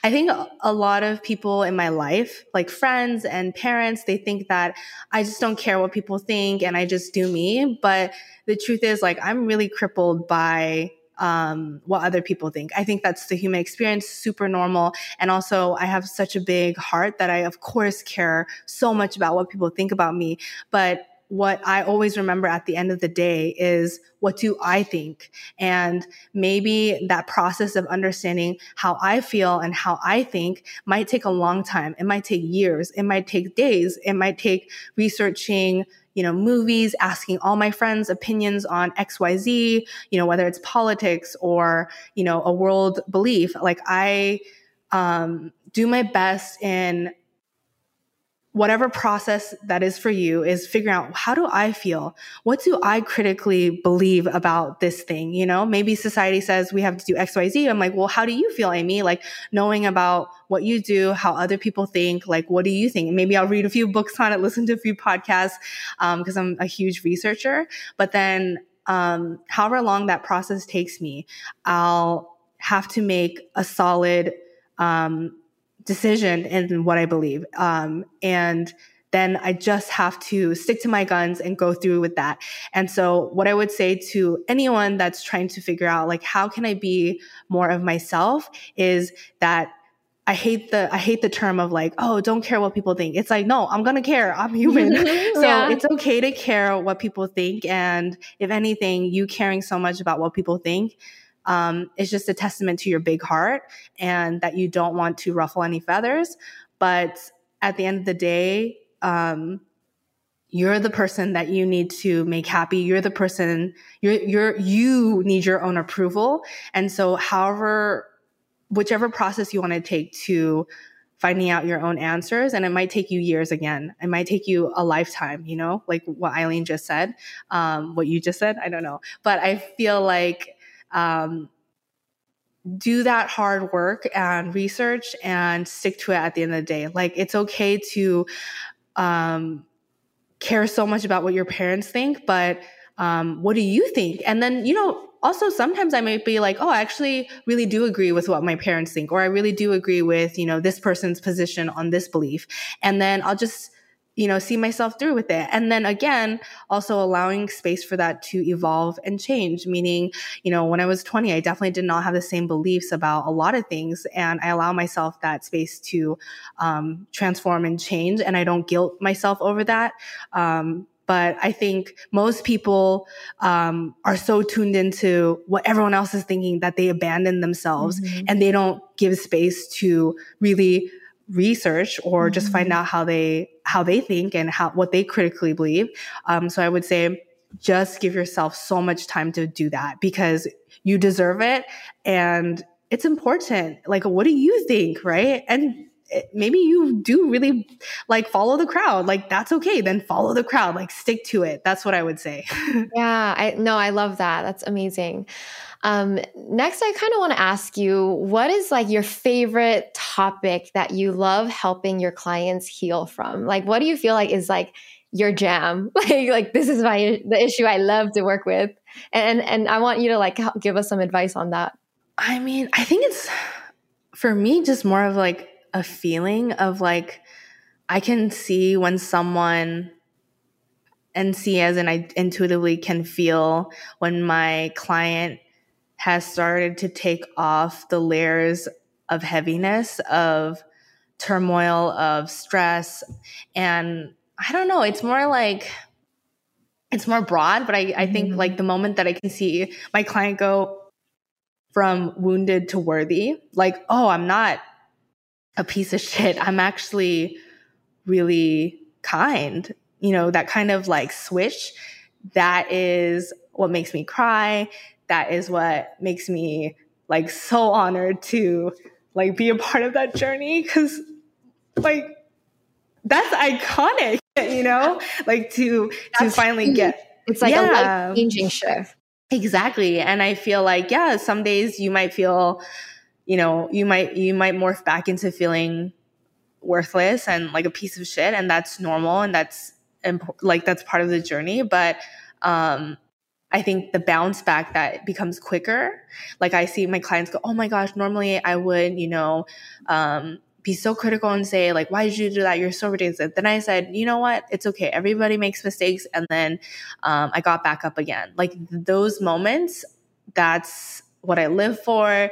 I think a lot of people in my life, like friends and parents, they think that I just don't care what people think and I just do me. But the truth is, like, I'm really crippled by um, what other people think. I think that's the human experience, super normal. And also, I have such a big heart that I, of course, care so much about what people think about me. But what I always remember at the end of the day is what do I think? And maybe that process of understanding how I feel and how I think might take a long time. It might take years. It might take days. It might take researching you know, movies, asking all my friends' opinions on XYZ, you know, whether it's politics or, you know, a world belief. Like I um, do my best in whatever process that is for you is figuring out how do I feel? What do I critically believe about this thing? You know, maybe society says we have to do XYZ. I'm like, well, how do you feel, Amy? Like knowing about what you do, how other people think, like, what do you think? Maybe I'll read a few books on it, listen to a few podcasts, um, cause I'm a huge researcher. But then, um, however long that process takes me, I'll have to make a solid, um, decision in what I believe. Um, and then I just have to stick to my guns and go through with that. And so what I would say to anyone that's trying to figure out like how can I be more of myself is that I hate the I hate the term of like, oh, don't care what people think. It's like, no, I'm gonna care. I'm (laughs) human. so yeah. it's okay to care what people think. And if anything, you caring so much about what people think um, is just a testament to your big heart and that you don't want to ruffle any feathers. But at the end of the day, um, you're the person that you need to make happy. You're the person, you're, you're, you need your own approval. And so however, whichever process you want to take to finding out your own answers, and it might take you years again. It might take you a lifetime, you know, like what Aileen just said, um, what you just said. I don't know. But I feel like um, do that hard work and research and stick to it at the end of the day. Like it's okay to um, care so much about what your parents think, but um, what do you think? And then, you know, also sometimes I might be like, oh, I actually really do agree with what my parents think, or I really do agree with, you know, this person's position on this belief. And then I'll just you know, see myself through with it. And then again, also allowing space for that to evolve and change. Meaning, you know, when I was 20, I definitely did not have the same beliefs about a lot of things. And I allow myself that space to um, transform and change. And I don't guilt myself over that. Um, but I think most people um, are so tuned into what everyone else is thinking that they abandon themselves mm-hmm. and they don't give space to really research or mm-hmm. just find mm-hmm. out how they how they think and how what they critically believe. Um, so I would say just give yourself so much time to do that because you deserve it and it's important. Like, what do you think, right? And maybe you do really like follow the crowd like that's okay then follow the crowd like stick to it that's what i would say (laughs)
yeah i no i love that that's amazing um, next, I kind of want to ask you what is like your favorite topic that you love helping your clients heal from? Like, what do you feel like is like your jam? (laughs) like, like this is my the issue I love to work with, and and I want you to like give us some advice on that.
I mean, I think it's for me just more of like a feeling of like I can see when someone and see as in I intuitively can feel when my client has started to take off the layers of heaviness, of turmoil, of stress. And I don't know, it's more like, it's more broad, but I, I think mm-hmm. like the moment that I can see my client go from wounded to worthy, like, oh, I'm not a piece of shit. I'm actually really kind. You know, that kind of like switch, that is what makes me cry that is what makes me like so honored to like be a part of that journey because like that's iconic you know like to that's to finally get
it's like yeah. a life changing shift
exactly and i feel like yeah some days you might feel you know you might you might morph back into feeling worthless and like a piece of shit and that's normal and that's like that's part of the journey but um I think the bounce back that becomes quicker. Like I see my clients go, "Oh my gosh, normally I would, you know, um, be so critical and say like, why did you do that? You're so ridiculous." Then I said, "You know what? It's okay. Everybody makes mistakes." And then um, I got back up again. Like those moments, that's what I live for,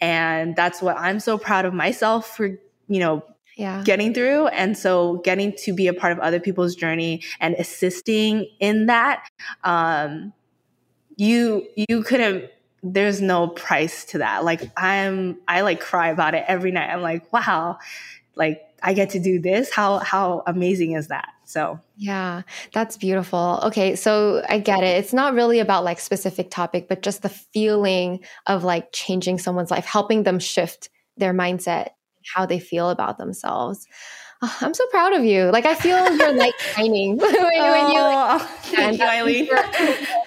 and that's what I'm so proud of myself for, you know,
yeah.
getting through. And so getting to be a part of other people's journey and assisting in that, um, you you couldn't there's no price to that. Like I'm I like cry about it every night. I'm like, wow, like I get to do this. How how amazing is that? So
yeah, that's beautiful. Okay, so I get it. It's not really about like specific topic, but just the feeling of like changing someone's life, helping them shift their mindset, how they feel about themselves. Oh, I'm so proud of you. Like I feel your light (laughs) shining (laughs) when, oh, you like, (laughs)
thank you, Aileen.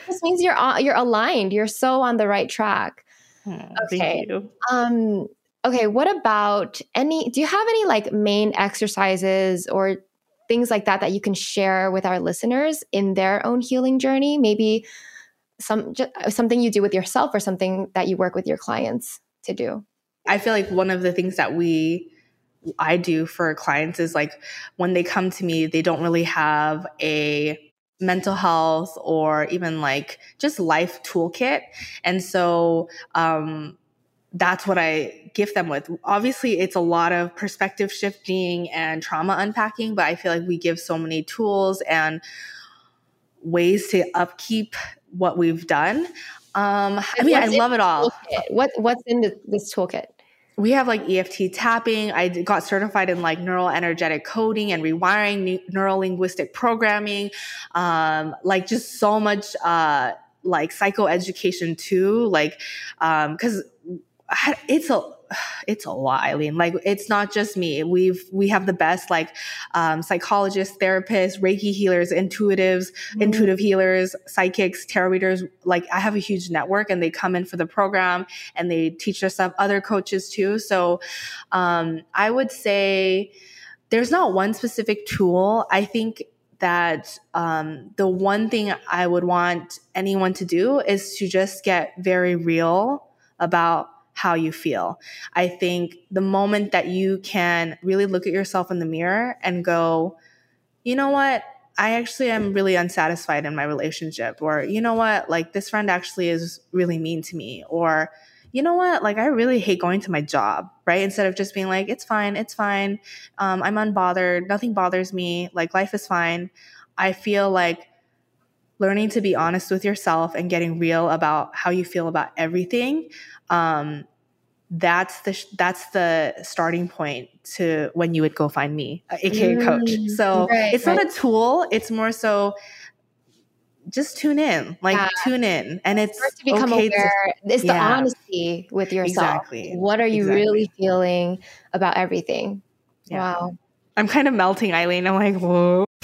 this means you're you're aligned. You're so on the right track.
Oh, okay.
Um. Okay. What about any? Do you have any like main exercises or things like that that you can share with our listeners in their own healing journey? Maybe some something you do with yourself or something that you work with your clients to do.
I feel like one of the things that we I do for clients is like when they come to me, they don't really have a mental health or even like just life toolkit. And so, um, that's what I gift them with. Obviously, it's a lot of perspective shifting and trauma unpacking, but I feel like we give so many tools and ways to upkeep what we've done. Um, I mean, I love it all.
What what's in this toolkit?
we have like EFT tapping. I got certified in like neural energetic coding and rewiring, neural linguistic programming, um, like just so much uh, like psychoeducation too. Like, because um, it's a it's a lot, Aileen. Like it's not just me. We've we have the best like um, psychologists, therapists, Reiki healers, intuitives, mm-hmm. intuitive healers, psychics, tarot readers. Like I have a huge network, and they come in for the program and they teach us stuff. Other coaches too. So um, I would say there's not one specific tool. I think that um, the one thing I would want anyone to do is to just get very real about how you feel. I think the moment that you can really look at yourself in the mirror and go, you know what? I actually am really unsatisfied in my relationship. Or, you know what? Like, this friend actually is really mean to me. Or, you know what? Like, I really hate going to my job, right? Instead of just being like, it's fine, it's fine. Um, I'm unbothered. Nothing bothers me. Like, life is fine. I feel like learning to be honest with yourself and getting real about how you feel about everything um, that's the that's the starting point to when you would go find me, aka mm, coach. So right, it's right. not a tool; it's more so just tune in, like yeah. tune in, and it's,
it's to become okay aware. To, it's yeah. the honesty with yourself. Exactly. What are you exactly. really feeling about everything? Yeah. Wow.
I'm kind of melting, Aileen. I'm like, whoa. (laughs)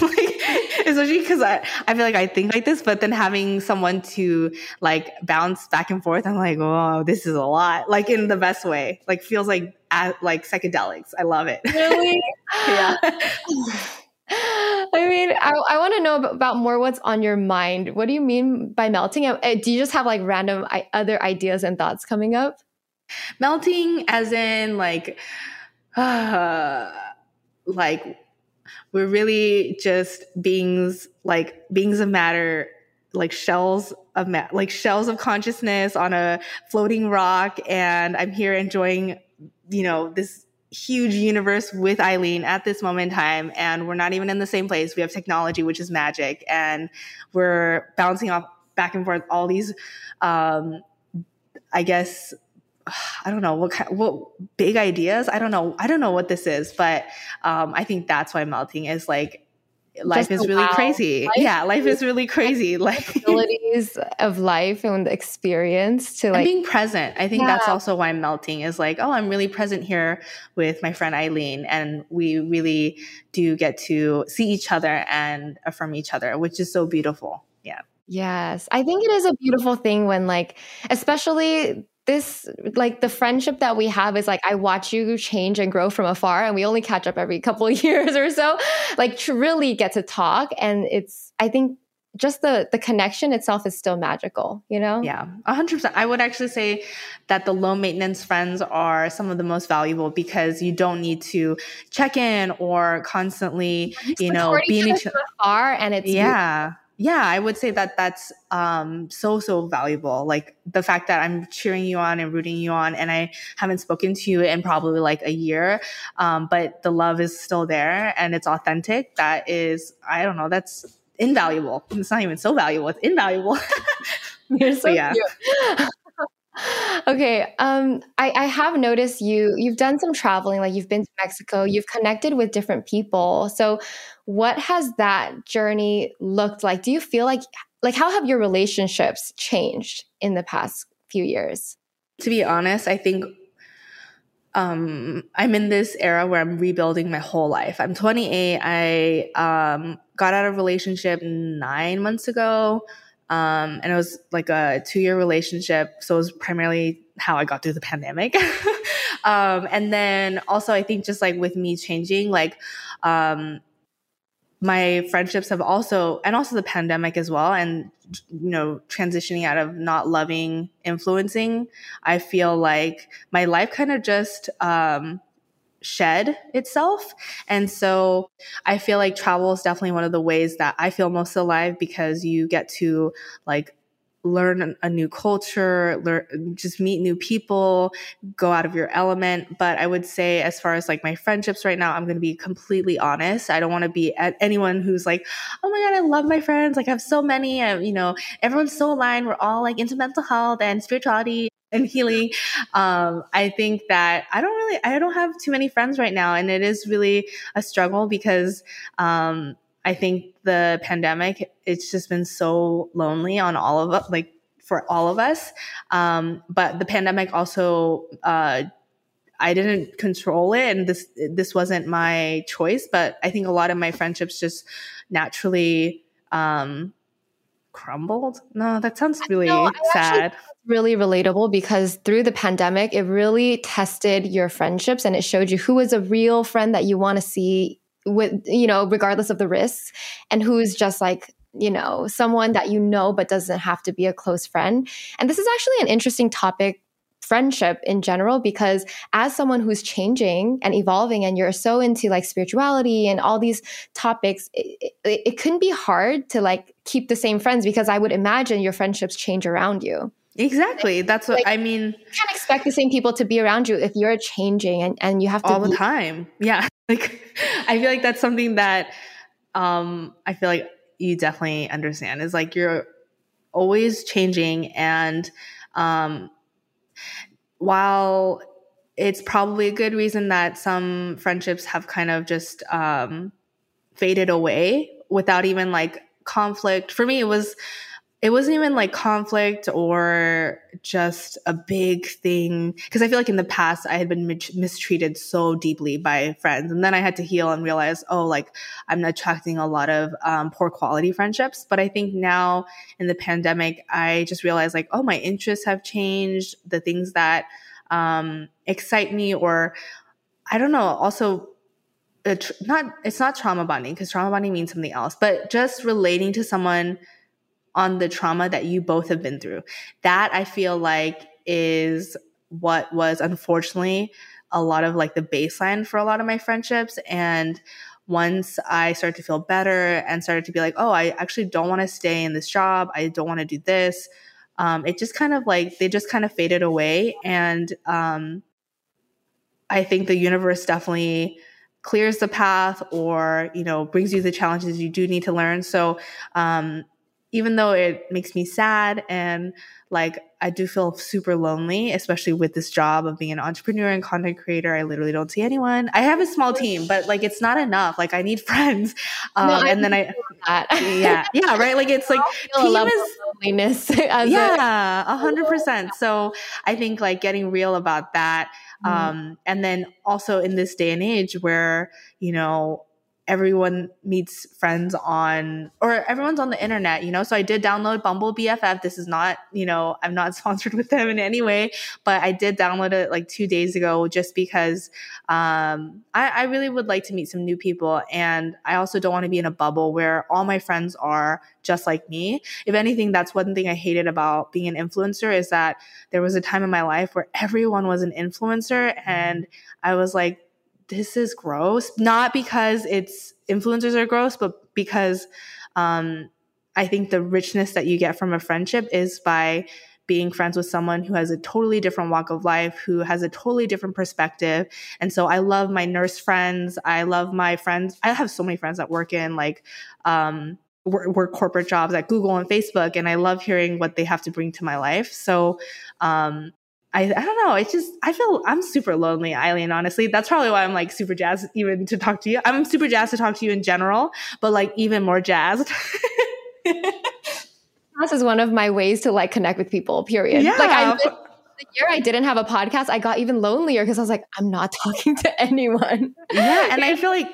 especially because I, I feel like I think like this, but then having someone to like bounce back and forth, I'm like, oh, this is a lot. Like in the best way. Like feels like at, like psychedelics. I love it.
Really? (laughs) yeah. I mean, I, I want to know about more what's on your mind. What do you mean by melting? Uh, do you just have like random other ideas and thoughts coming up?
Melting, as in like, uh, (sighs) like we're really just beings like beings of matter like shells of ma- like shells of consciousness on a floating rock. And i'm here enjoying you know this huge universe with aileen at this moment in time. And we're not even in the same place. We have technology which is magic. And we're bouncing off back and forth all these um i guess I don't know what kind, what big ideas. I don't know. I don't know what this is, but um, I think that's why melting is like life Just is really crazy. Life yeah, life is really crazy. (laughs) Like
abilities of life and experience to like and
being present. I think yeah. that's also why melting is like, oh, I'm really present here with my friend Aileen, and we really do get to see each other and affirm each other, which is so beautiful. Yeah.
Yes. I think it is a beautiful thing when like especially this like the friendship that we have is like I watch you change and grow from afar and we only catch up every (laughs) couple of years or so. Like to really get to talk and it's I think just the the connection itself is still magical you know?
Yeah 100% i would actually say that the low maintenance friends are some of the most valuable because you don't need to check in or constantly you know being
each other and it's
yeah yeah, I would say that that's um, so so valuable. Like the fact that I'm cheering you on and rooting you on, and I haven't spoken to you in probably like a year, um, but the love is still there and it's authentic. That is, I don't know, that's invaluable. It's not even so valuable; it's invaluable. (laughs)
You're so yeah. cute. Okay um I, I have noticed you you've done some traveling like you've been to mexico you've connected with different people. So what has that journey looked like? Do you feel like like how have your relationships changed in the past few years?
To be honest i think um i'm in this era where i'm rebuilding my whole life. I'm 28 i um got out of relationship nine months ago um, and it was like a two year relationship. So it was primarily how I got through the pandemic. (laughs) um, and then also, I think just like with me changing, like, um, my friendships have also, and also the pandemic as well, and, you know, transitioning out of not loving influencing, I feel like my life kind of just, um, shed itself. And so I feel like travel is definitely one of the ways that I feel most alive because you get to like learn a new culture, learn, just meet new people, go out of your element. But I would say, as far as like my friendships right now, I'm going to be completely honest. I don't want to be at anyone who's like, oh my God, I love my friends. Like I have so many, and, you know, everyone's so aligned. We're all like into mental health and spirituality and healing. Um, I think that I don't really, I don't have too many friends right now. And it is really a struggle because, um, I think the pandemic, it's just been so lonely on all of us, like for all of us. Um, but the pandemic also, uh, I didn't control it and this, this wasn't my choice, but I think a lot of my friendships just naturally, um, crumbled. No, that sounds really sad
really relatable because through the pandemic, it really tested your friendships and it showed you who is a real friend that you want to see with, you know, regardless of the risks and who's just like, you know, someone that you know but doesn't have to be a close friend. And this is actually an interesting topic friendship in general because as someone who's changing and evolving and you're so into like spirituality and all these topics it, it, it can be hard to like keep the same friends because i would imagine your friendships change around you
Exactly. That's what like, I mean.
You can't expect the same people to be around you if you're changing and, and you have to
all the time. Yeah. (laughs) Like I feel like that's something that um I feel like you definitely understand is like you're always changing and um while it's probably a good reason that some friendships have kind of just um faded away without even like conflict. For me it was it wasn't even like conflict or just a big thing because i feel like in the past i had been mistreated so deeply by friends and then i had to heal and realize oh like i'm attracting a lot of um, poor quality friendships. But i think now in the pandemic i just realized like oh my interests have changed. The things that um, excite me or i don't know also not it's not trauma bonding because trauma bonding means something else but just relating to someone on the trauma that you both have been through. That I feel like is what was unfortunately a lot of like the baseline for a lot of my friendships. And once I started to feel better and started to be like, oh, I actually don't want to stay in this job, I don't want to do this. Um, it just kind of like they just kind of faded away. And um, I think the universe definitely clears the path or you know brings you the challenges you do need to learn so um, even though it makes me sad and like I do feel super lonely, especially with this job of being an entrepreneur and content creator. I literally don't see anyone. I have a small team, but like it's not enough. Like I need (laughs) friends. Um, no, and then I, yeah, yeah, right. Like it's (laughs) like team is
loneliness. (laughs)
yeah, a hundred percent. So I think like getting real about that. Mm. Um, and then also in this day and age where, you know, everyone meets friends on or everyone's on the internet you know? So i did download bumble bff this is not you know i'm not (laughs) sponsored with them in any way but i did download it like two days ago just because um, I, I really would like to meet some new people and i also don't want to be in a bubble where all my friends are just like me. If anything that's one thing i hated about being an influencer is that there was a time in my life where everyone was an influencer and i was like this is gross. Not because it's influencers are gross, but because um, I think the richness that you get from a friendship is by being friends with someone who has a totally different walk of life, who has a totally different perspective. And so I love my nurse friends. I love my friends. I have so many friends that work in like, um, work, work corporate jobs at Google and Facebook, and I love hearing what they have to bring to my life. So, um, I, I don't know. It's just, I feel I'm super lonely, Aileen, honestly. That's probably why I'm like super jazzed even to talk to you. I'm super jazzed to talk to you in general, but like even more jazzed. (laughs)
This is one of my ways to like connect with people, period.
Yeah.
Like I the year I didn't have a podcast, I got even lonelier because I was like, I'm not (laughs) talking to anyone.
Yeah, and I feel like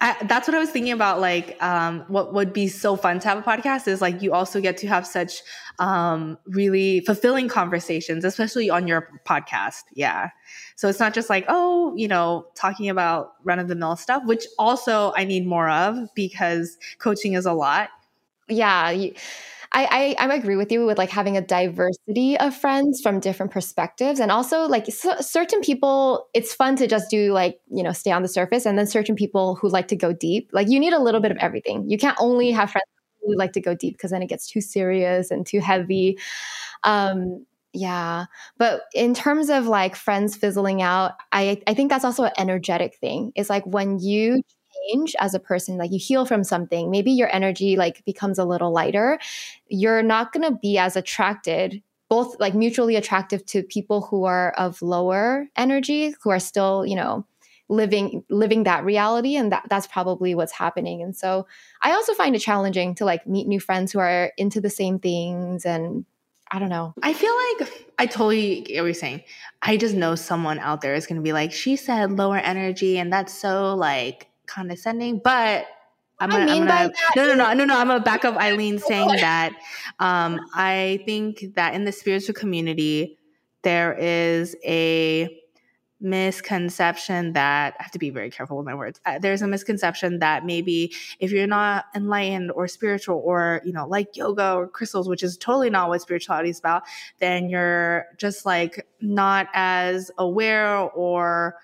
I, that's what I was thinking about. Like, um, what would be so fun to have a podcast is like you also get to have such um, really fulfilling conversations, especially on your podcast. Yeah, so it's not just like oh, you know, talking about run of the mill stuff, which also I need more of because coaching is a lot.
Yeah. You, I, I, I agree with you with like having a diversity of friends from different perspectives, and also like certain people, it's fun to just do like you know stay on the surface, and then certain people who like to go deep. Like you need a little bit of everything. You can't only have friends who like to go deep because then it gets too serious and too heavy. Um, yeah. But in terms of like friends fizzling out, I, I think that's also an energetic thing. It's like when you change as a person like you heal from something maybe your energy like becomes a little lighter you're not going to be as attracted both like mutually attractive to people who are of lower energy who are still you know living living that reality and that that's probably what's happening. And so i also find it challenging to like meet new friends who are into the same things and i don't know.
I feel like i totally get what you're saying. I just know someone out there is going to be like she said lower energy and that's so like condescending, but I'm gonna, I mean I'm gonna no, no, no, no, no. I'm gonna back up (laughs) Aileen saying that. Um, I think that in the spiritual community, there is a misconception that I have to be very careful with my words. Uh, there's a misconception that maybe if you're not enlightened or spiritual or, you know, like yoga or crystals, which is totally not what spirituality is about, then you're just like not as aware or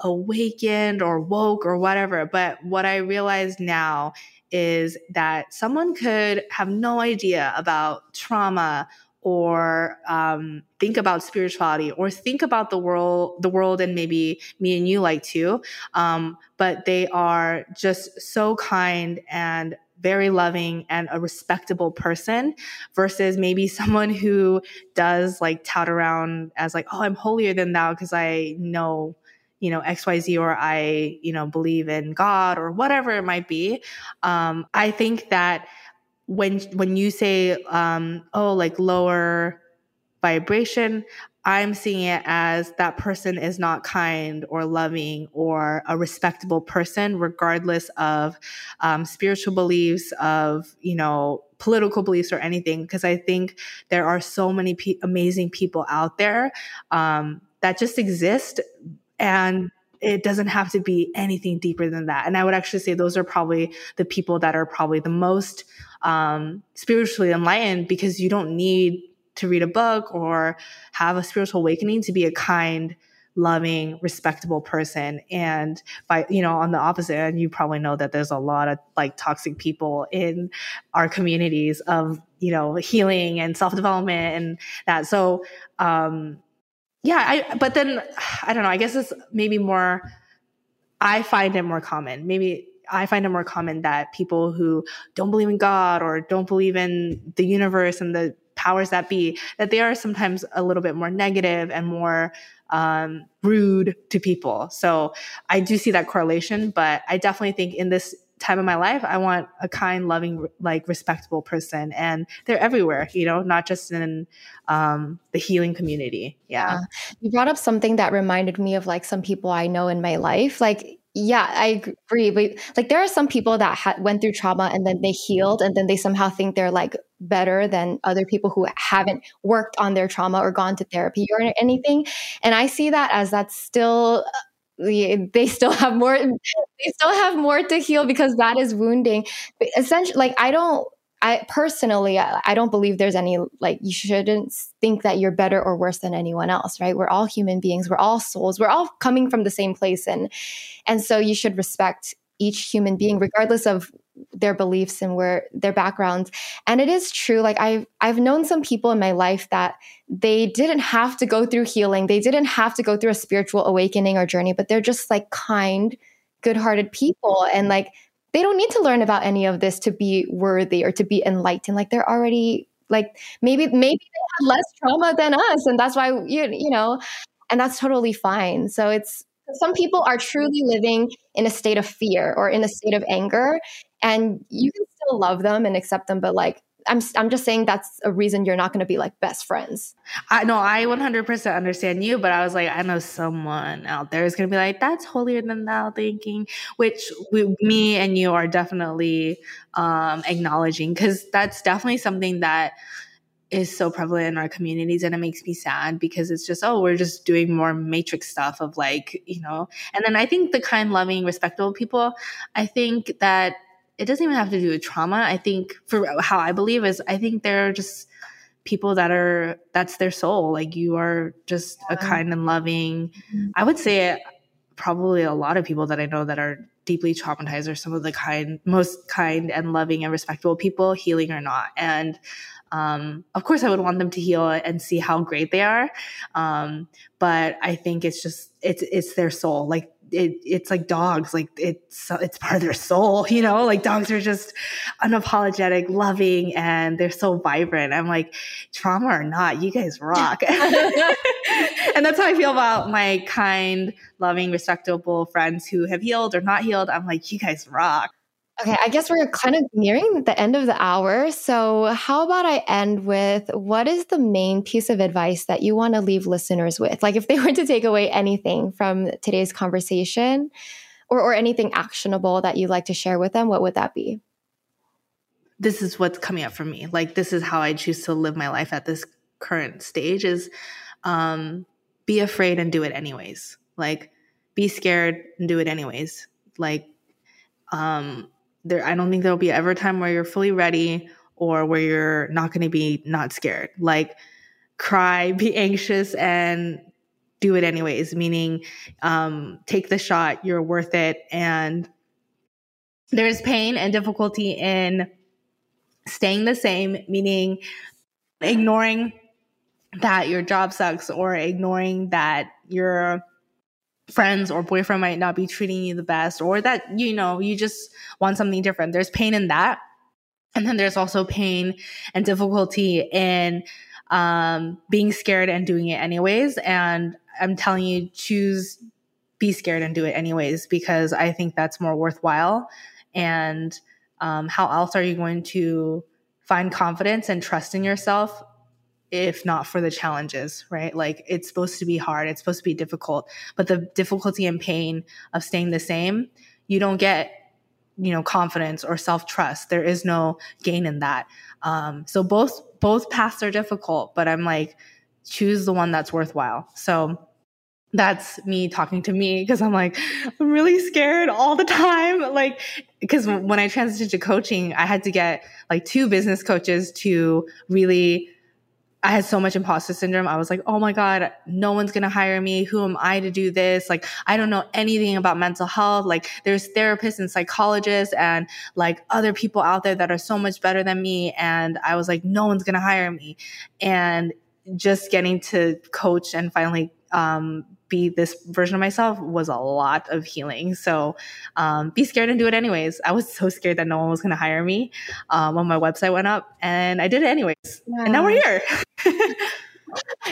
awakened or woke or whatever. But what I realize now is that someone could have no idea about trauma or um, think about spirituality or think about the world the world and maybe me and you like to um, but they are just so kind and very loving and a respectable person versus maybe (laughs) someone who does like tout around as like oh i'm holier than thou because i know you know xyz or i you know believe in god or whatever it might be um, i think that when when you say um, oh like lower vibration i'm seeing it as that person is not kind or loving or a respectable person regardless of um, spiritual beliefs of you know political beliefs or anything because i think there are so many pe- amazing people out there um, that just exist and it doesn't have to be anything deeper than that. And I would actually say those are probably the people that are probably the most um, spiritually enlightened because you don't need to read a book or have a spiritual awakening to be a kind, loving, respectable person. And by, you know, on the opposite end, you probably know that there's a lot of like toxic people in our communities of, you know, healing and self development and that. So, um, yeah, I, but then I don't know. I guess it's maybe more, I find it more common. Maybe I find it more common that people who don't believe in God or don't believe in the universe and the powers that be, that they are sometimes a little bit more negative and more um, rude to people. So I do see that correlation, but I definitely think in this time of my life, I want a kind, loving, like respectable person. And they're everywhere, you know, not just in um, the healing community. Yeah. yeah.
You brought up something that reminded me of like some people I know in my life. Like, yeah, I agree. But like, there are some people that ha- went through trauma and then they healed, and then they somehow think they're like better than other people who haven't worked on their trauma or gone to therapy or anything. And I see that as that's still they still have more they still have more to heal because that is wounding. But essentially like i don't i personally I, don't believe there's any like you shouldn't think that you're better or worse than anyone else right? We're all human beings. We're all souls. We're all coming from the same place. And and so you should respect each human being, regardless of their beliefs and where their backgrounds. And it is true. Like I've I've known some people in my life that they didn't have to go through healing. They didn't have to go through a spiritual awakening or journey, but they're just like kind, good-hearted people. And like they don't need to learn about any of this to be worthy or to be enlightened. Like they're already like maybe maybe they had less trauma than us. And that's why you you know, and that's totally fine. So it's some people are truly living in a state of fear or in a state of anger and you can still love them and accept them but like I'm I'm just saying that's a reason you're not going to be like best friends.
I know I 100% understand you, but I was like, I know someone out there is going to be like, that's holier than thou thinking, which we, me and you are definitely um, acknowledging because that's definitely something that is so prevalent in our communities and it makes me sad because it's just oh we're just doing more matrix stuff of like you know and then i think the kind loving respectable people i think that it doesn't even have to do with trauma. I think for how I believe is I think they're just people that are that's their soul. Like you are just yeah. a kind and loving. Mm-hmm. I would say probably a lot of people that I know that are deeply traumatized are some of the kind most kind and loving and respectable people, healing or not. And um, of course, I would want them to heal and see how great they are. Um, but I think it's just it's it's their soul. Like it, it's like dogs. Like it's it's part of their soul you know? Like dogs are just unapologetic loving and they're so vibrant. I'm like trauma or not you guys rock. (laughs) And that's how i feel about my kind loving respectable friends who have healed or not healed. I'm like you guys rock
Okay, I guess we're kind of nearing the end of the hour. So, how about I end with what is the main piece of advice that you want to leave listeners with? Like, if they (laughs) were to take away anything from today's conversation or, or anything actionable that you'd like to share with them, what would that be?
This is what's coming up for me. Like, this is how I choose to live my life at this current stage is um, be afraid and do it anyways. Like, be scared and do it anyways. Like, um, there I don't think there'll be ever a time where you're fully ready or where you're not going to be not scared. Like cry, (laughs) be anxious and do it anyways, meaning um, take the shot, you're worth it. And there's pain and difficulty in staying the same, meaning ignoring that your job sucks or ignoring that you're friends or boyfriend might not be treating you the best or that you know you just want something different. There's pain in that. And then there's also pain and difficulty in um, being scared and doing it anyways. And i'm telling you choose be scared and do it anyways because i think that's more worthwhile. And um, how else are you going to find confidence and trust in yourself if not for the challenges, right? Like it's supposed to be hard, it's supposed to be difficult, but the difficulty and pain of staying the same, you don't get, you know, confidence or self trust. There is no gain in that. Um, so both both paths are difficult, but I'm like, choose the one that's worthwhile. So that's me talking to me because I'm like, I'm really scared all the time. Like, because when I transitioned to coaching, I had to get like two business coaches to really I had so much imposter syndrome. I was like, oh my God, no one's going to hire me. Who am I to do this? Like, I don't know anything about mental health. Like, there's therapists and psychologists and like other people out there that are so much better than me. And I was like, no one's going to hire me. And just getting to coach and finally um, be this version of myself was a lot of healing. So um, be scared and do it anyways. I was so scared that no one was going to hire me um, when my website went up, and I did it anyways. Yeah. And now we're here. (laughs)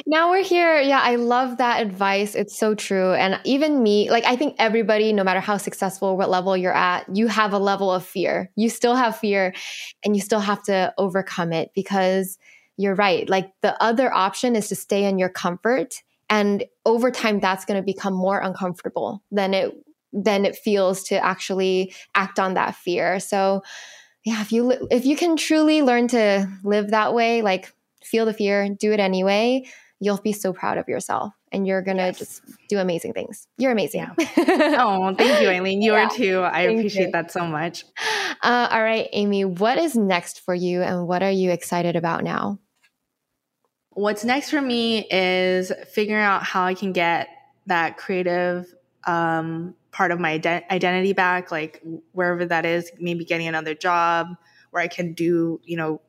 now we're here. Yeah, I love that advice. It's so true. And even me, like, I think everybody, no matter how successful, what level you're at, you have a level of fear. You still have fear and you still have to overcome it because you're right. Like, the other option is to stay in your comfort and over time that's going to become more uncomfortable than it than it feels to actually act on that fear so yeah if you if you can truly learn to live that way like feel the fear do it anyway you'll be so proud of yourself and you're gonna yes. just do amazing things you're amazing
yeah. oh thank you aileen you yeah. are too i thank appreciate you. that so much
uh, all right amy what is next for you and what are you excited about now
What's next for me is figuring out how I can get that creative um, part of my ident- identity back, like wherever that is, maybe getting another job where I can do, you know,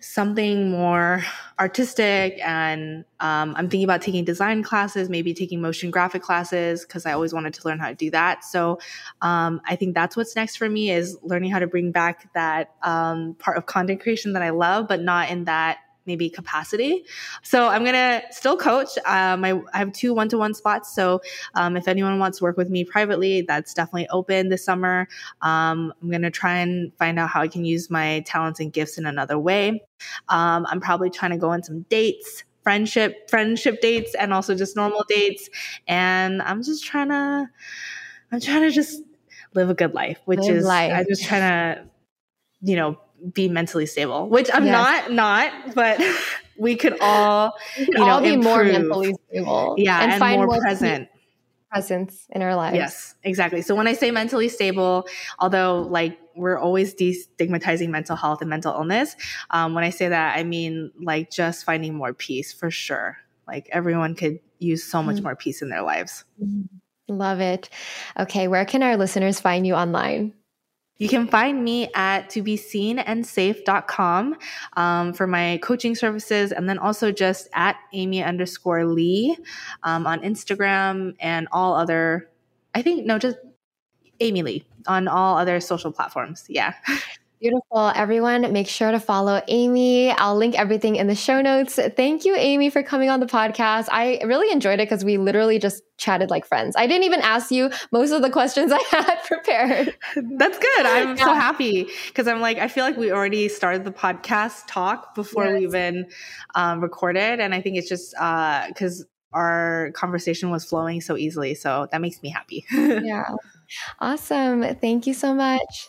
something more artistic and um, i'm thinking about taking design classes maybe taking motion graphic classes because i always wanted to learn how to do that. So um, i think that's what's next for me is learning how to bring back that um, part of content creation that i love but not in that maybe capacity. So I'm gonna still coach. Um, I, I have two one-to-one spots. So um, if anyone wants to work with me privately, that's definitely open this summer. Um, I'm gonna try and find out how I can use my talents and gifts in another way. Um, I'm probably trying to go on some dates friendship friendship dates and also just normal dates and i'm just trying to i'm trying to just live a good life which live is life. i'm just trying to you know be mentally stable, which I'm yes. not, not, but (laughs) we could all, we could you know, all be improve. more mentally
stable.
Yeah, and, and find more, present.
Presence in our lives.
Yes, exactly. So when I say mentally stable, although like we're always destigmatizing mental health and mental illness, um, when I say that, I mean like just finding more peace for sure. Like everyone could use so much mm-hmm. more peace in their lives.
Love it. Okay, where can our listeners find you online?
You can find me at to be seen and safe.com um, for my coaching services and then also just at Amy underscore Lee um, on Instagram and all other, I think, no, just Amy Lee on all other social platforms. Yeah. (laughs)
Beautiful. Everyone, make sure to follow Amy. I'll link everything in the show notes. Thank you, Amy, for coming on the podcast. I really enjoyed it because we literally just chatted like friends. I didn't even ask you most of the questions (laughs) I had prepared.
That's good. I'm yeah. so happy because I'm like, I feel like we already started the podcast talk before yes. we even um, recorded. And I think it's just because uh, our conversation was flowing so easily. So that makes me happy. (laughs)
yeah. Awesome. Thank you so much.